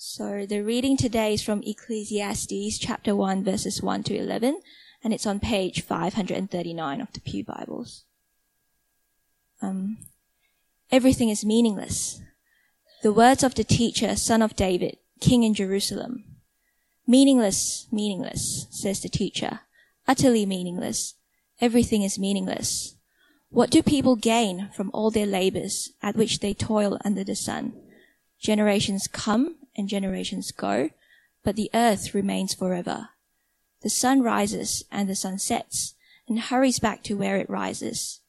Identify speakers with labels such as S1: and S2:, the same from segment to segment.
S1: So the reading today is from Ecclesiastes chapter 1 verses 1 to 11 and it's on page 539 of the Pew Bibles. Um, everything is meaningless. The words of the teacher, son of David, king in Jerusalem. Meaningless, meaningless, says the teacher. Utterly meaningless. Everything is meaningless. What do people gain from all their labors at which they toil under the sun? Generations come and generations go, but the earth remains forever. The sun rises and the sun sets and hurries back to where it rises.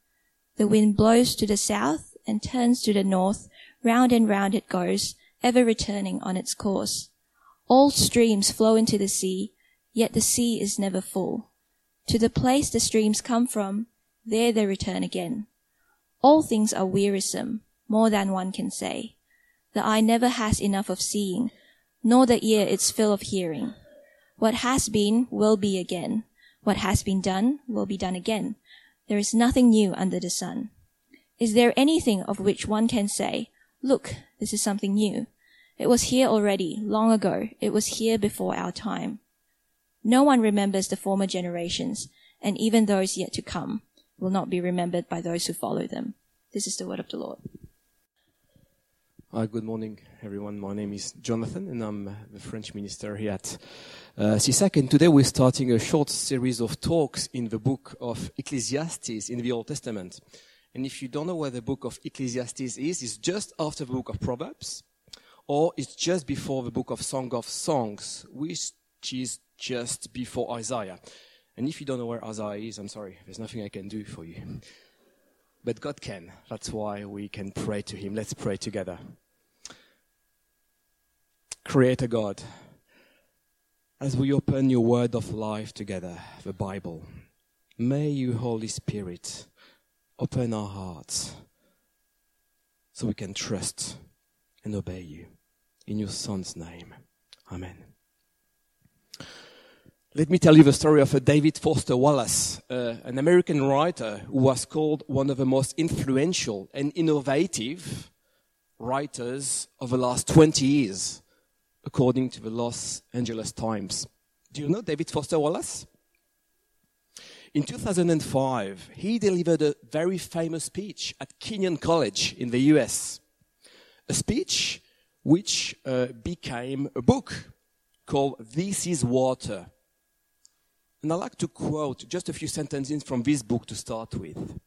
S1: The wind blows to the south and turns to the north, round and round it goes, ever returning on its course. All streams flow into the sea, yet the sea is never full. To the place the streams come from, there they return again. All things are wearisome, more than one can say. The eye never has enough of seeing, nor the ear its fill of hearing. What has been will be again. What has been done will be done again. There is nothing new under the sun. Is there anything of which one can say, look, this is something new? It was here already, long ago. It was here before our time. No one remembers the former generations, and even those yet to come will not be remembered by those who follow them. This is the word of the Lord.
S2: Hi, good morning, everyone. My name is Jonathan, and I'm the French minister here at uh, CSAC. And today we're starting a short series of talks in the book of Ecclesiastes in the Old Testament. And if you don't know where the book of Ecclesiastes is, it's just after the book of Proverbs, or it's just before the book of Song of Songs, which is just before Isaiah. And if you don't know where Isaiah is, I'm sorry, there's nothing I can do for you. But God can. That's why we can pray to Him. Let's pray together. Creator God, as we open your word of life together, the Bible, may you, Holy Spirit, open our hearts so we can trust and obey you. In your Son's name. Amen. Let me tell you the story of David Foster Wallace, uh, an American writer who was called one of the most influential and innovative writers of the last 20 years, according to the Los Angeles Times. Do you know David Foster Wallace? In 2005, he delivered a very famous speech at Kenyon College in the US. A speech which uh, became a book called This is Water and I'd like to quote just a few sentences from this book to start with.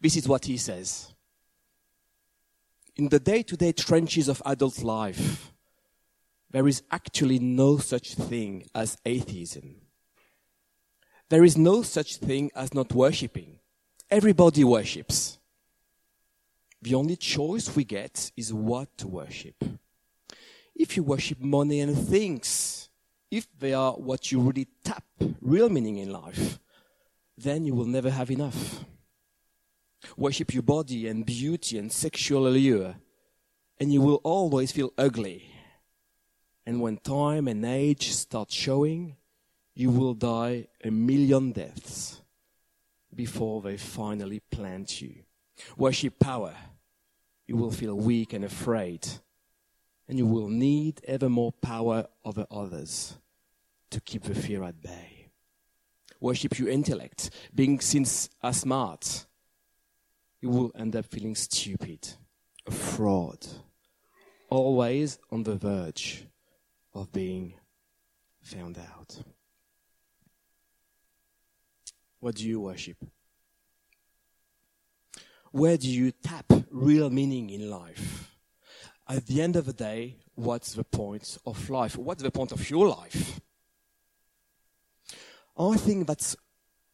S2: This is what he says. In the day to day trenches of adult life, there is actually no such thing as atheism. There is no such thing as not worshipping. Everybody worships. The only choice we get is what to worship. If you worship money and things, if they are what you really tap real meaning in life, then you will never have enough. Worship your body and beauty and sexual allure, and you will always feel ugly. And when time and age start showing, you will die a million deaths before they finally plant you. Worship power. You will feel weak and afraid, and you will need ever more power over others to keep the fear at bay. Worship your intellect, being seen as smart. You will end up feeling stupid, a fraud, always on the verge of being found out. What do you worship? Where do you tap real meaning in life? At the end of the day, what's the point of life? What's the point of your life? I think that's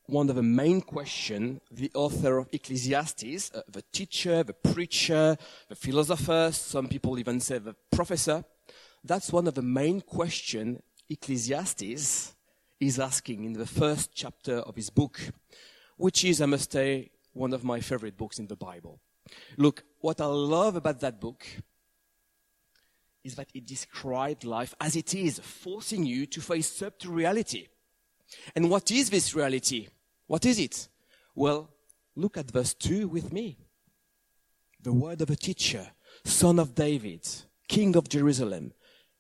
S2: one of the main questions the author of Ecclesiastes, uh, the teacher, the preacher, the philosopher, some people even say the professor, that's one of the main questions Ecclesiastes is asking in the first chapter of his book, which is, I must say, one of my favorite books in the Bible. Look, what I love about that book is that it describes life as it is, forcing you to face up to reality. And what is this reality? What is it? Well, look at verse 2 with me. The word of a teacher, son of David, king of Jerusalem,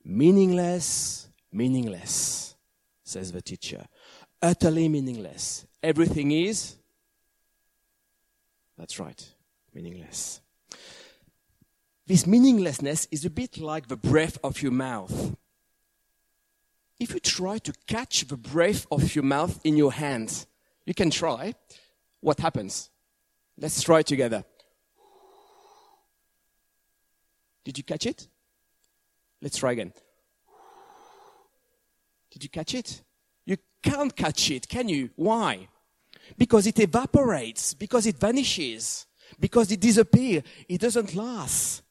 S2: Meaningless, meaningless, says the teacher. Utterly meaningless. Everything is, that's right, meaningless. This meaninglessness is a bit like the breath of your mouth. If you try to catch the breath of your mouth in your hand, you can try. What happens? Let's try together. Did you catch it? Let's try again. Did you catch it? You can't catch it, can you? Why? Because it evaporates, because it vanishes, because it disappears. It doesn't last.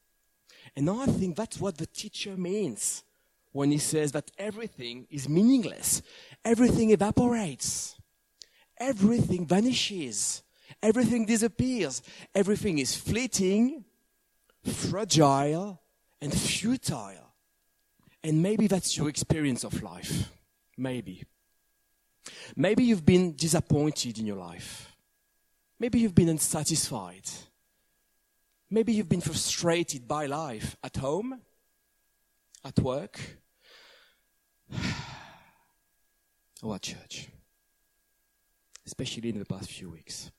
S2: And I think that's what the teacher means when he says that everything is meaningless. Everything evaporates. Everything vanishes. Everything disappears. Everything is fleeting, fragile, and futile. And maybe that's your experience of life. Maybe. Maybe you've been disappointed in your life. Maybe you've been unsatisfied. Maybe you've been frustrated by life at home, at work, or oh, at church, especially in the past few weeks.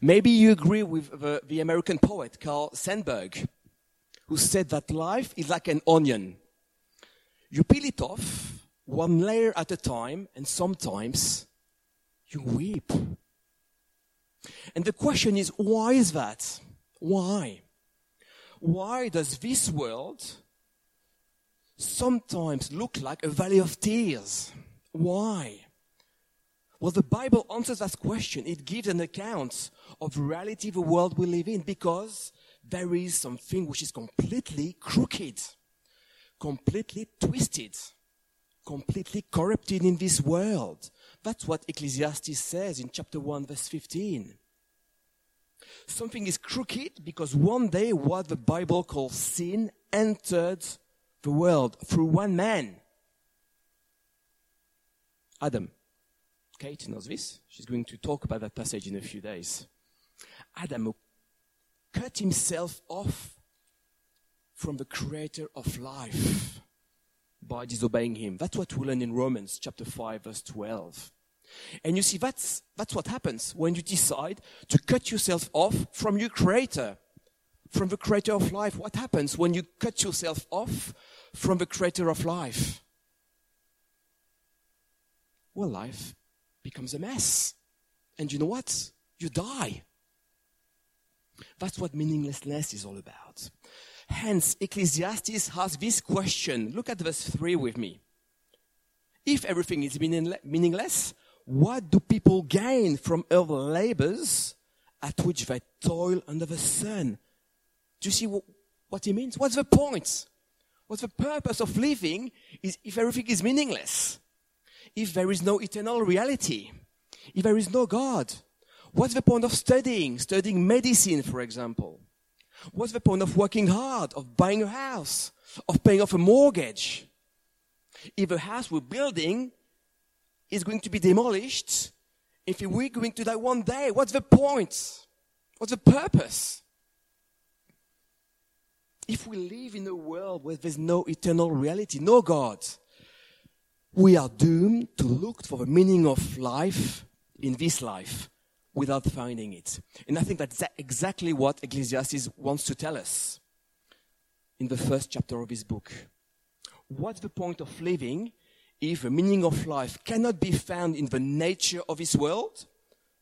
S2: Maybe you agree with the, the American poet Carl Sandburg, who said that life is like an onion. You peel it off one layer at a time, and sometimes you weep. And the question is, why is that? Why? Why does this world sometimes look like a valley of tears? Why? Well, the Bible answers that question. It gives an account of reality the world we live in because there is something which is completely crooked, completely twisted, completely corrupted in this world. That's what Ecclesiastes says in chapter 1, verse 15 something is crooked because one day what the Bible calls sin entered the world through one man. Adam. Kate knows this. She's going to talk about that passage in a few days. Adam cut himself off from the creator of life by disobeying him. That's what we learn in Romans chapter 5 verse 12. And you see, that's, that's what happens when you decide to cut yourself off from your creator, from the creator of life. What happens when you cut yourself off from the creator of life? Well, life becomes a mess. And you know what? You die. That's what meaninglessness is all about. Hence, Ecclesiastes has this question. Look at verse 3 with me. If everything is meaningless, what do people gain from other labors at which they toil under the sun? Do you see what, he means? What's the point? What's the purpose of living is if everything is meaningless? If there is no eternal reality? If there is no God? What's the point of studying? Studying medicine, for example? What's the point of working hard, of buying a house, of paying off a mortgage? If the house we're building is going to be demolished, if we're going to die one day, what's the point? What's the purpose? If we live in a world where there's no eternal reality, no God, we are doomed to look for the meaning of life in this life without finding it. And I think that's exactly what Ecclesiastes wants to tell us in the first chapter of his book. What's the point of living if the meaning of life cannot be found in the nature of this world,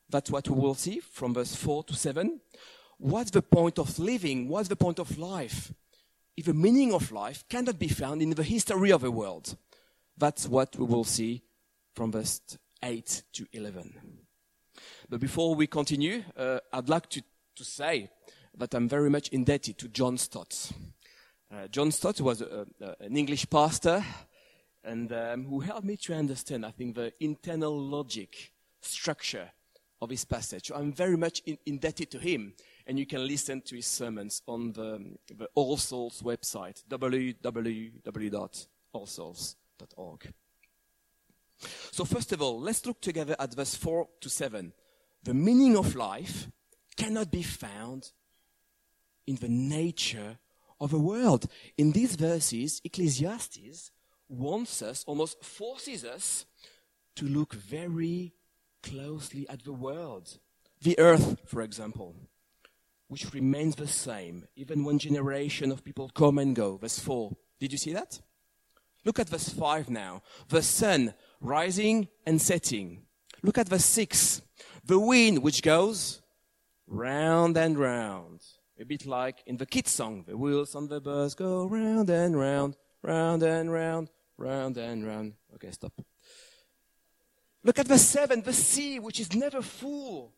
S2: that's what we will see from verse 4 to 7. What's the point of living? What's the point of life? If the meaning of life cannot be found in the history of the world, that's what we will see from verse 8 to 11. But before we continue, uh, I'd like to, to say that I'm very much indebted to John Stott. Uh, John Stott was a, a, an English pastor and um, who helped me to understand, I think, the internal logic structure of his passage. I'm very much in, indebted to him, and you can listen to his sermons on the, the All Souls website, www.allsouls.org. So first of all, let's look together at verse 4 to 7. The meaning of life cannot be found in the nature of the world. In these verses, Ecclesiastes wants us, almost forces us, to look very closely at the world. The earth, for example, which remains the same, even when generation of people come and go. Verse 4. Did you see that? Look at verse 5 now. The sun rising and setting. Look at verse 6. The wind which goes round and round. A bit like in the kids song, the wheels on the bus go round and round, round and round, round and round. Okay, stop. Look at verse 7, the sea which is never full,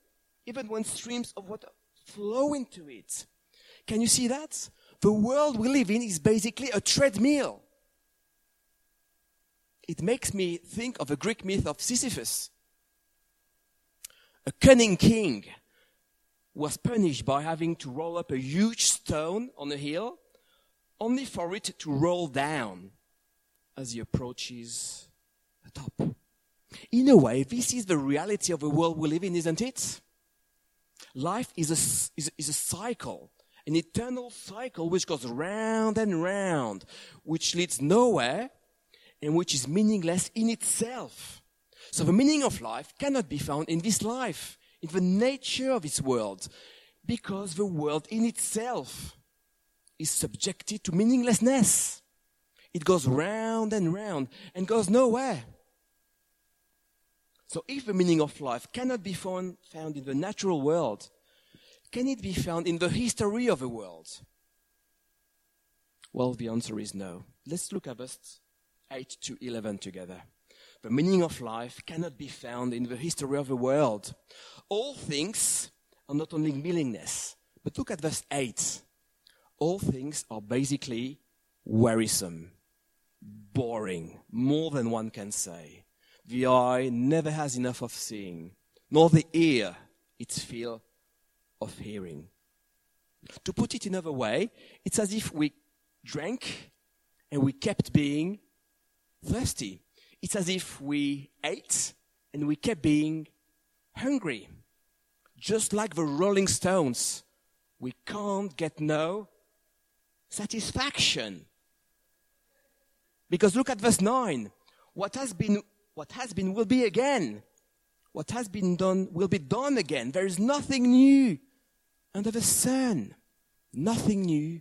S2: even when streams of water flow into it. Can you see that? The world we live in is basically a treadmill. It makes me think of the Greek myth of Sisyphus. A cunning king was punished by having to roll up a huge stone on a hill, only for it to roll down as he approaches the top. In a way, this is the reality of the world we live in, isn't it? Life is a, is, is a cycle, an eternal cycle which goes round and round, which leads nowhere and which is meaningless in itself. So the meaning of life cannot be found in this life, in the nature of this world, because the world in itself is subjected to meaninglessness. It goes round and round and goes nowhere. So if the meaning of life cannot be found, found in the natural world, can it be found in the history of the world? Well, the answer is no. Let's look at verse 8 to 11 together. The meaning of life cannot be found in the history of the world. All things are not only meaningless, but look at verse 8. All things are basically wearisome, boring, more than one can say. The eye never has enough of seeing, nor the ear its fill of hearing. To put it another way, it's as if we drank and we kept being thirsty. It's as if we ate and we kept being hungry. Just like the Rolling Stones, we can't get no satisfaction. Because look at verse 9. What has been, what has been will be again. What has been done will be done again. There is nothing new under the sun. Nothing new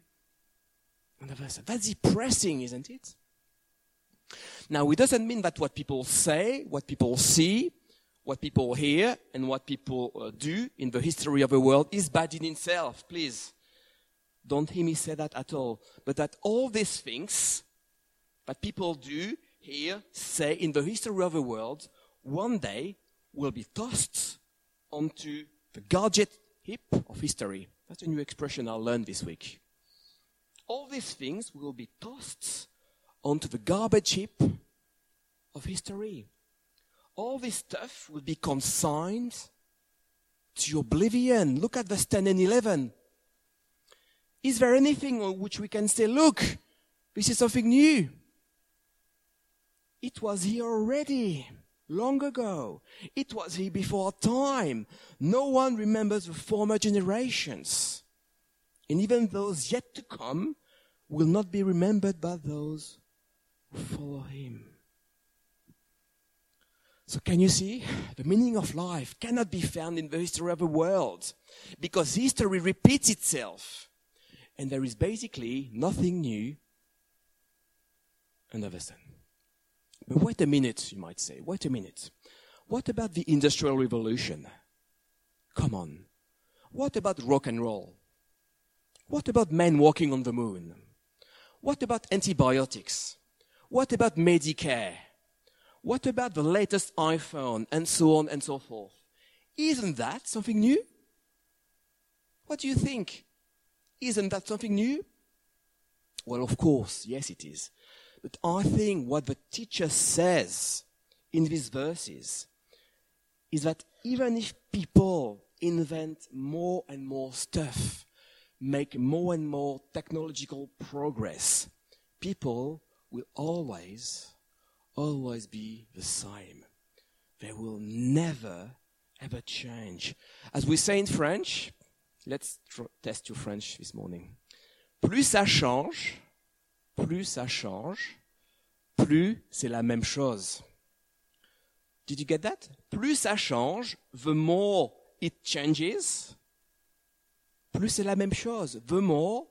S2: under the sun. That's depressing, isn't it? Now, it doesn't mean that what people say, what people see, what people hear, and what people uh, do in the history of the world is bad in itself. Please, don't hear me say that at all. But that all these things that people do, hear, say in the history of the world, one day will be tossed onto the gadget heap of history. That's a new expression I learned this week. All these things will be tossed onto the garbage heap of history. All this stuff will be consigned to oblivion. Look at verse 10 and 11. Is there anything on which we can say, look, this is something new? It was here already, long ago. It was here before time. No one remembers the former generations. And even those yet to come will not be remembered by those who follow him. So can you see? The meaning of life cannot be found in the history of the world because history repeats itself. And there is basically nothing new under the sun. Wait a minute, you might say. Wait a minute. What about the Industrial Revolution? Come on. What about rock and roll? What about men walking on the moon? What about antibiotics? What about Medicare? What about the latest iPhone and so on and so forth? Isn't that something new? What do you think? Isn't that something new? Well, of course, yes, it is. But I think what the teacher says in these verses is that even if people invent more and more stuff, make more and more technological progress, people will always, always be the same. They will never, ever change. As we say in French, let's tr- test your French this morning. plus ça change, plus ça change, plus c'est la même chose. Did you get that? Plus ça change, the more it changes, plus c'est la même chose. The more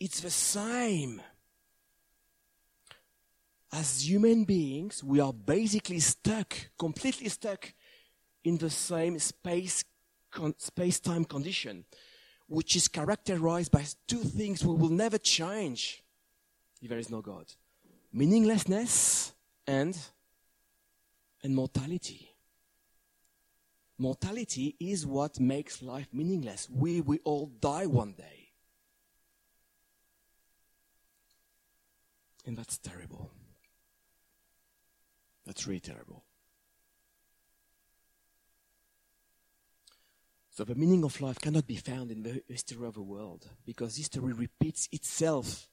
S2: it's the same. As human beings, we are basically stuck, completely stuck in the same space, con- space-time condition, which is characterized by two things we will never change if there is no God. Meaninglessness and, and mortality. Mortality is what makes life meaningless. We, we all die one day. And that's terrible. That's really terrible. So the meaning of life cannot be found in the history of the world because history repeats itself.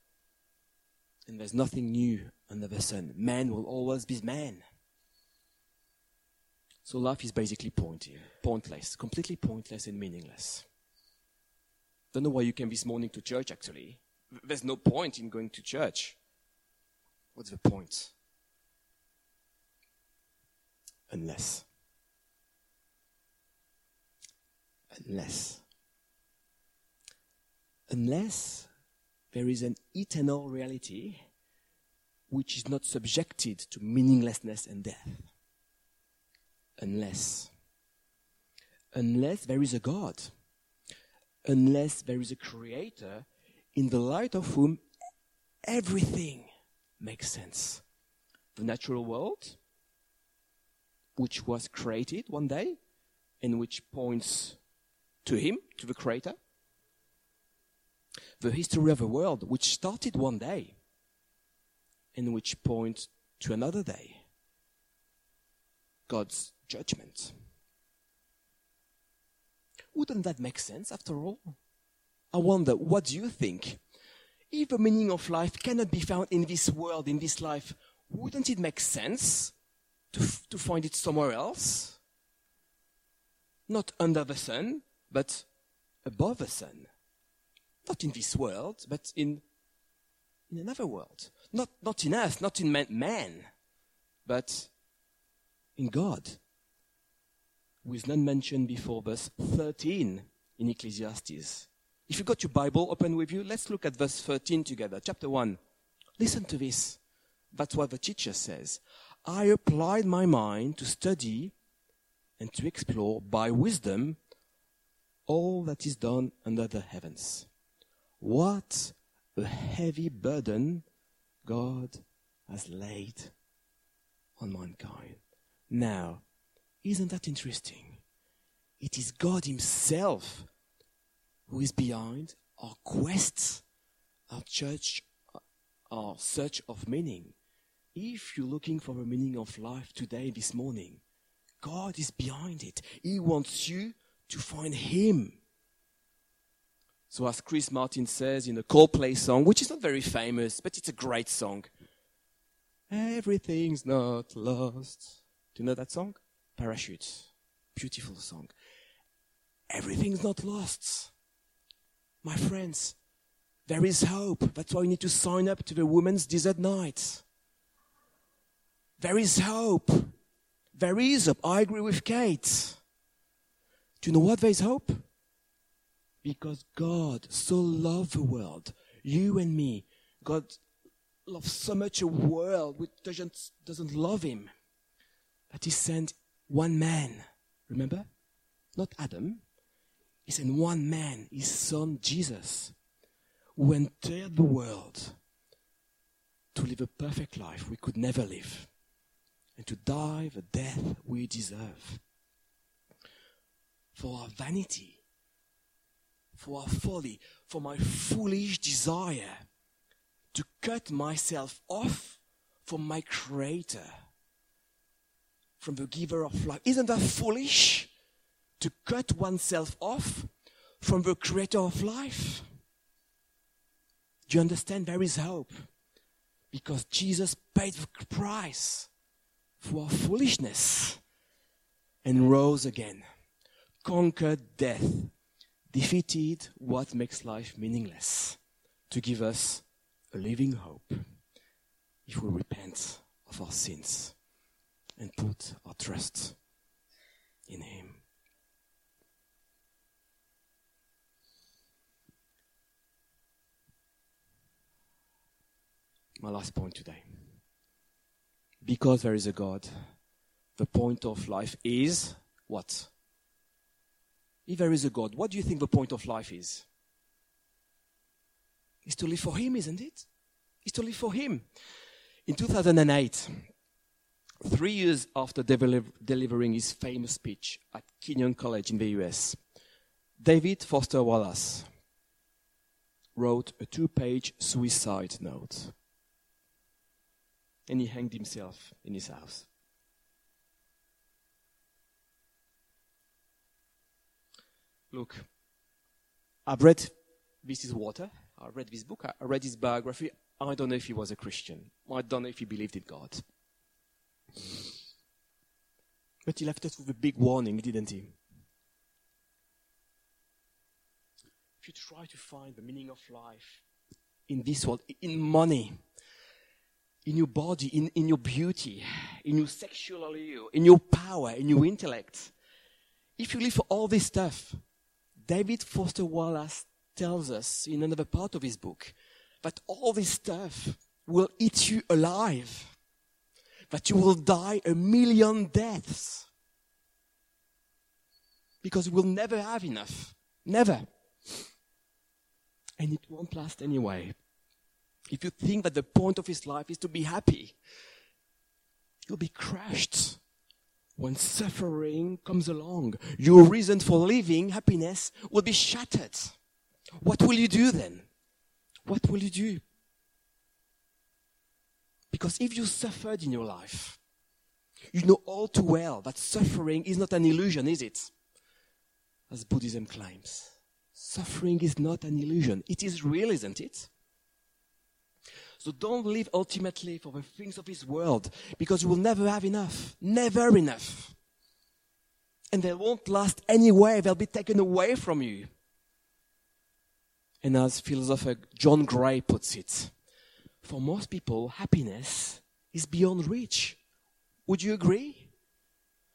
S2: And there's nothing new under the sun. Man will always be man. So life is basically pointless, completely pointless and meaningless. Don't know why you came this morning to church actually. There's no point in going to church. What's the point? Unless. Unless. Unless there is an eternal reality which is not subjected to meaninglessness and death. Unless. Unless there is a God. Unless there is a creator in the light of whom everything makes sense. The natural world, which was created one day and which points to Him, to the Creator. The history of the world, which started one day and which points to another day. God's judgment. Wouldn't that make sense after all? I wonder, what do you think? If the meaning of life cannot be found in this world, in this life, wouldn't it make sense to, f- to find it somewhere else? Not under the sun, but above the sun. Not in this world, but in, in another world. Not, not in us, not in man, man, but in God, who is not mentioned before verse 13 in Ecclesiastes. If you got your Bible open with you, let's look at verse 13 together, chapter 1. Listen to this. That's what the teacher says. I applied my mind to study and to explore by wisdom all that is done under the heavens. What a heavy burden God has laid on mankind. Now, isn't that interesting? It is God Himself who is behind our quest, our church, our search of meaning. If you're looking for a meaning of life today, this morning, God is behind it. He wants you to find Him. So, as Chris Martin says in a Coldplay song, which is not very famous, but it's a great song, everything's not lost. Do you know that song? Parachutes. Beautiful song. Everything's not lost. My friends, there is hope. That's why you need to sign up to the Women's Desert Night. There is hope. There is hope. I agree with Kate. Do you know what there is hope? Because God so loved the world, you and me. God loves so much a world which doesn't, doesn't love him that he sent one man. Remember? Not Adam. He sent one man, his son Jesus, who entered the world to live a perfect life we could never live and to die the death we deserve. For our vanity, for our folly, for my foolish desire to cut myself off from my Creator, from the giver of life. Isn't that foolish? To cut oneself off from the Creator of life? Do you understand? There is hope. Because Jesus paid the price for our foolishness and rose again, conquered death, defeated what makes life meaningless to give us a living hope if we repent of our sins and put our trust in Him. My last point today. Because there is a God, the point of life is what? If there is a God, what do you think the point of life is? It's to live for Him, isn't it? It's to live for Him. In 2008, three years after delivering his famous speech at Kenyon College in the US, David Foster Wallace wrote a two page suicide note. And he hanged himself in his house. Look, I've read This is Water. I read this book. I read his biography. I don't know if he was a Christian. I don't know if he believed in God. But he left us with a big warning, didn't he? If you try to find the meaning of life in this world, in money, in your body, in, in your beauty, in your sexual allure, in your power, in your intellect, if you live for all this stuff, David Foster Wallace tells us in another part of his book that all this stuff will eat you alive, that you will die a million deaths because we'll never have enough. Never. And it won't last anyway. If you think that the point of his life is to be happy, you'll be crushed when suffering comes along. Your reason for living, happiness, will be shattered. What will you do then? What will you do? Because if you suffered in your life, you know all too well that suffering is not an illusion, is it? As Buddhism claims. Suffering is not an illusion. It is real, isn't it? So don't live ultimately for the things of this world because you will never have enough. Never enough. And they won't last anyway. They'll be taken away from you. And as philosopher John Gray puts it, for most people, happiness is beyond reach. Would you agree?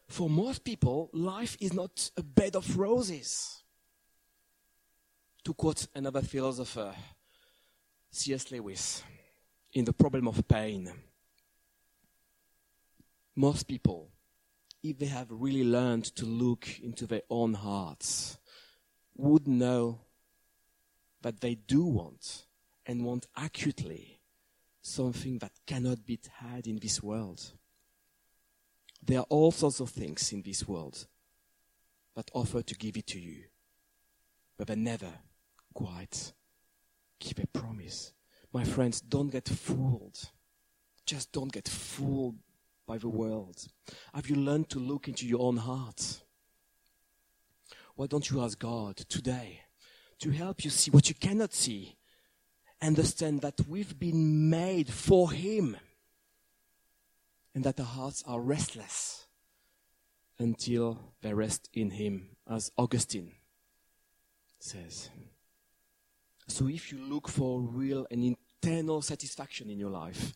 S2: For most people, life is not a bed of roses. To quote another philosopher, C.S. Lewis, in The Problem of Pain, most people, if they have really learned to look into their own hearts, would know that they do want and want acutely something that cannot be had in this world. There are all sorts of things in this world that offer to give it to you, but they never quite keep a promise. My friends, don't get fooled. Just don't get fooled by the world. Have you learned to look into your own heart? Why don't you ask God today to help you see what you cannot see. Understand that we've been made for Him and that our hearts are restless until they rest in Him, as Augustine says. So if you look for real and eternal satisfaction in your life,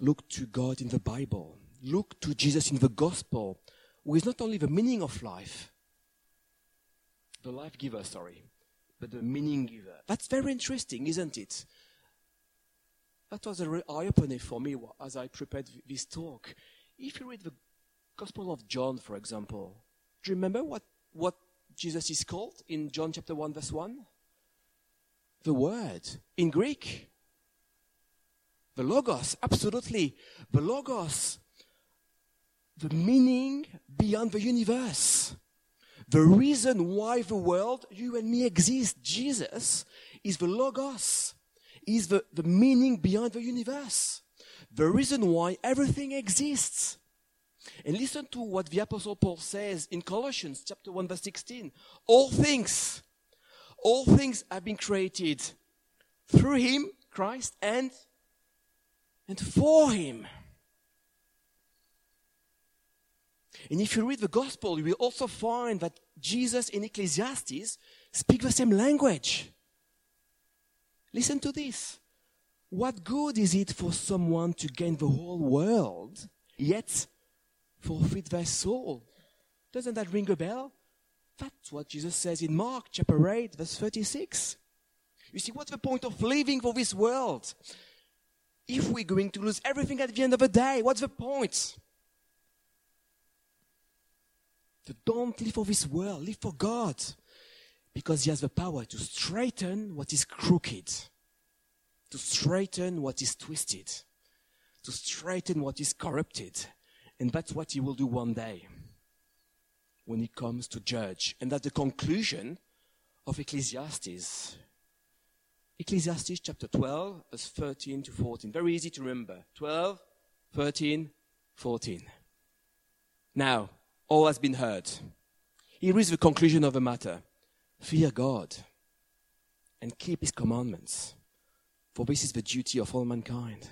S2: look to God in the Bible. Look to Jesus in the gospel, who is not only the meaning of life, the life giver, sorry, but the meaning giver. That's very interesting, isn't it? That was a real eye opener for me as I prepared this talk. If you read the Gospel of John, for example, do you remember what, what Jesus is called in John chapter 1, verse 1? The Word in Greek. The Logos, absolutely. The Logos. The meaning beyond the universe. The reason why the world, you and me exist, Jesus, is the Logos, is the, the meaning behind the universe. The reason why everything exists. And listen to what the Apostle Paul says in Colossians chapter 1 verse 16. All things, all things have been created through him, Christ, and, and for him. And if you read the gospel, you will also find that Jesus in Ecclesiastes speak the same language. Listen to this. What good is it for someone to gain the whole world, yet forfeit their soul? Doesn't that ring a bell? That's what Jesus says in Mark chapter 8, verse 36. You see, what's the point of living for this world? If we're going to lose everything at the end of the day, what's the point? So don't live for this world, live for God. Because He has the power to straighten what is crooked, to straighten what is twisted, to straighten what is corrupted. And that's what He will do one day when He comes to judge. And that's the conclusion of Ecclesiastes. Ecclesiastes chapter 12, verse 13 to 14. Very easy to remember. 12, 13, 14. Now, all has been heard. Here is the conclusion of the matter. Fear God and keep his commandments, for this is the duty of all mankind.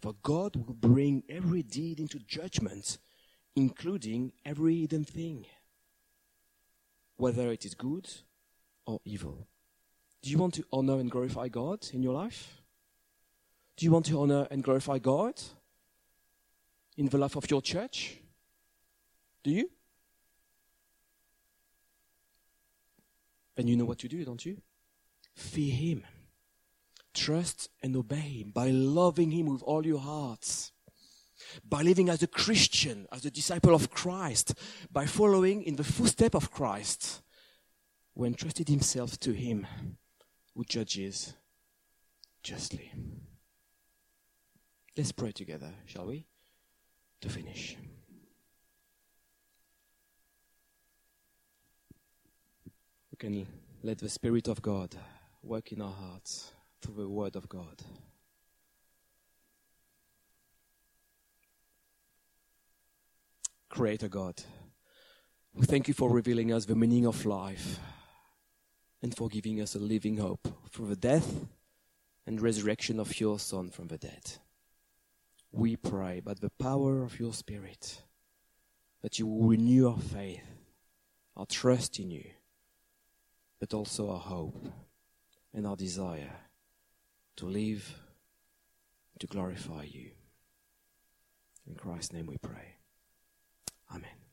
S2: For God will bring every deed into judgment, including every hidden thing, whether it is good or evil. Do you want to honor and glorify God in your life? Do you want to honor and glorify God in the life of your church? Do you? Then you know what to do, don't you? Fear Him. Trust and obey Him by loving Him with all your hearts. By living as a Christian, as a disciple of Christ, by following in the footsteps of Christ, who entrusted Himself to Him who judges justly. Let's pray together, shall we? To finish. We can let the Spirit of God work in our hearts through the Word of God. Creator God, we thank you for revealing us the meaning of life and for giving us a living hope through the death and resurrection of your Son from the dead. We pray by the power of your Spirit that you will renew our faith, our trust in you, but also our hope and our desire to live, to glorify you. In Christ's name we pray. Amen.